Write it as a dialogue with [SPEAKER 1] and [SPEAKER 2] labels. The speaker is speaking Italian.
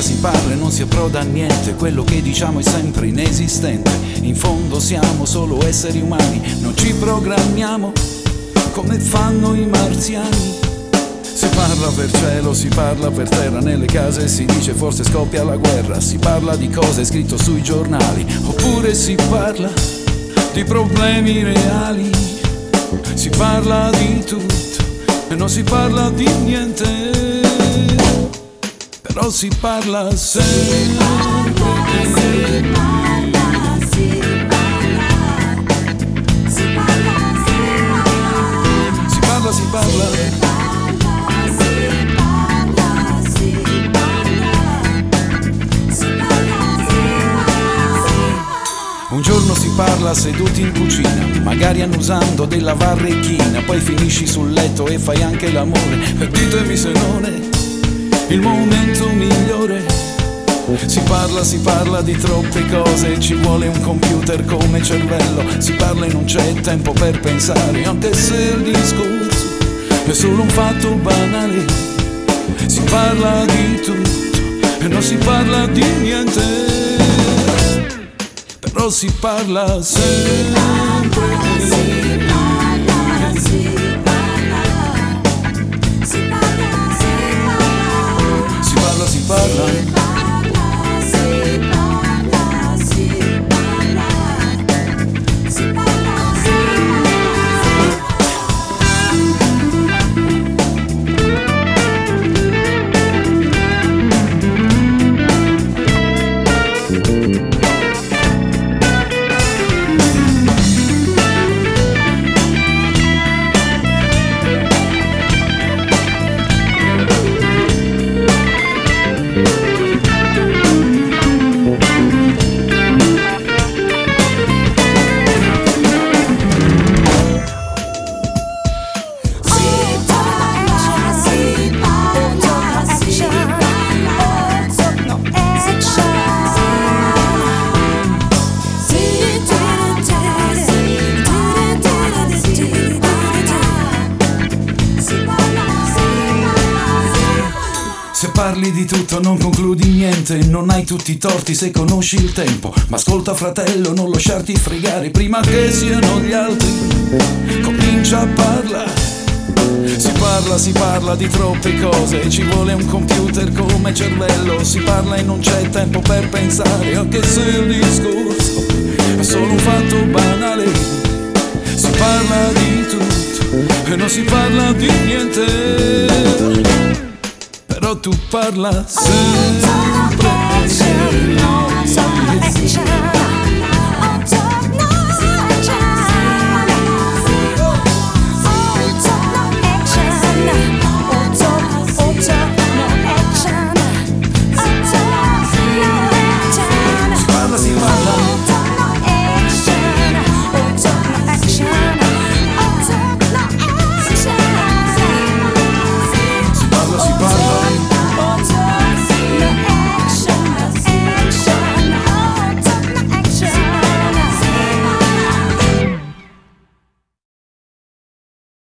[SPEAKER 1] parla, si parla e non si approda a niente, quello che diciamo è sempre inesistente. In fondo siamo solo esseri umani, non ci programmiamo come fanno i marziani. Si parla per cielo, si parla per terra, nelle case si dice forse scoppia la guerra, si parla di cose scritte sui giornali, oppure si parla di problemi reali, si parla di tutto e non si parla di niente, però si parla sempre. Si parla, si parla. Un giorno si parla seduti in cucina, magari annusando della varrechina, poi finisci sul letto e fai anche l'amore. Ditemi se non è il momento migliore. Si parla, si parla di troppe cose, ci vuole un computer come cervello, si parla e non c'è tempo per pensare, anche se il discorso è solo un fatto banale. Si parla di tutto e non si parla di niente però si parla sempre. Se parli di tutto non concludi niente, non hai tutti i torti se conosci il tempo. Ma ascolta fratello, non lasciarti fregare prima che siano gli altri. Comincia a parlare. Si parla, si parla di troppe cose, ci vuole un computer come cervello, si parla e non c'è tempo per pensare, anche se il discorso è solo un fatto banale. Si parla di tutto e non si parla di niente tu parla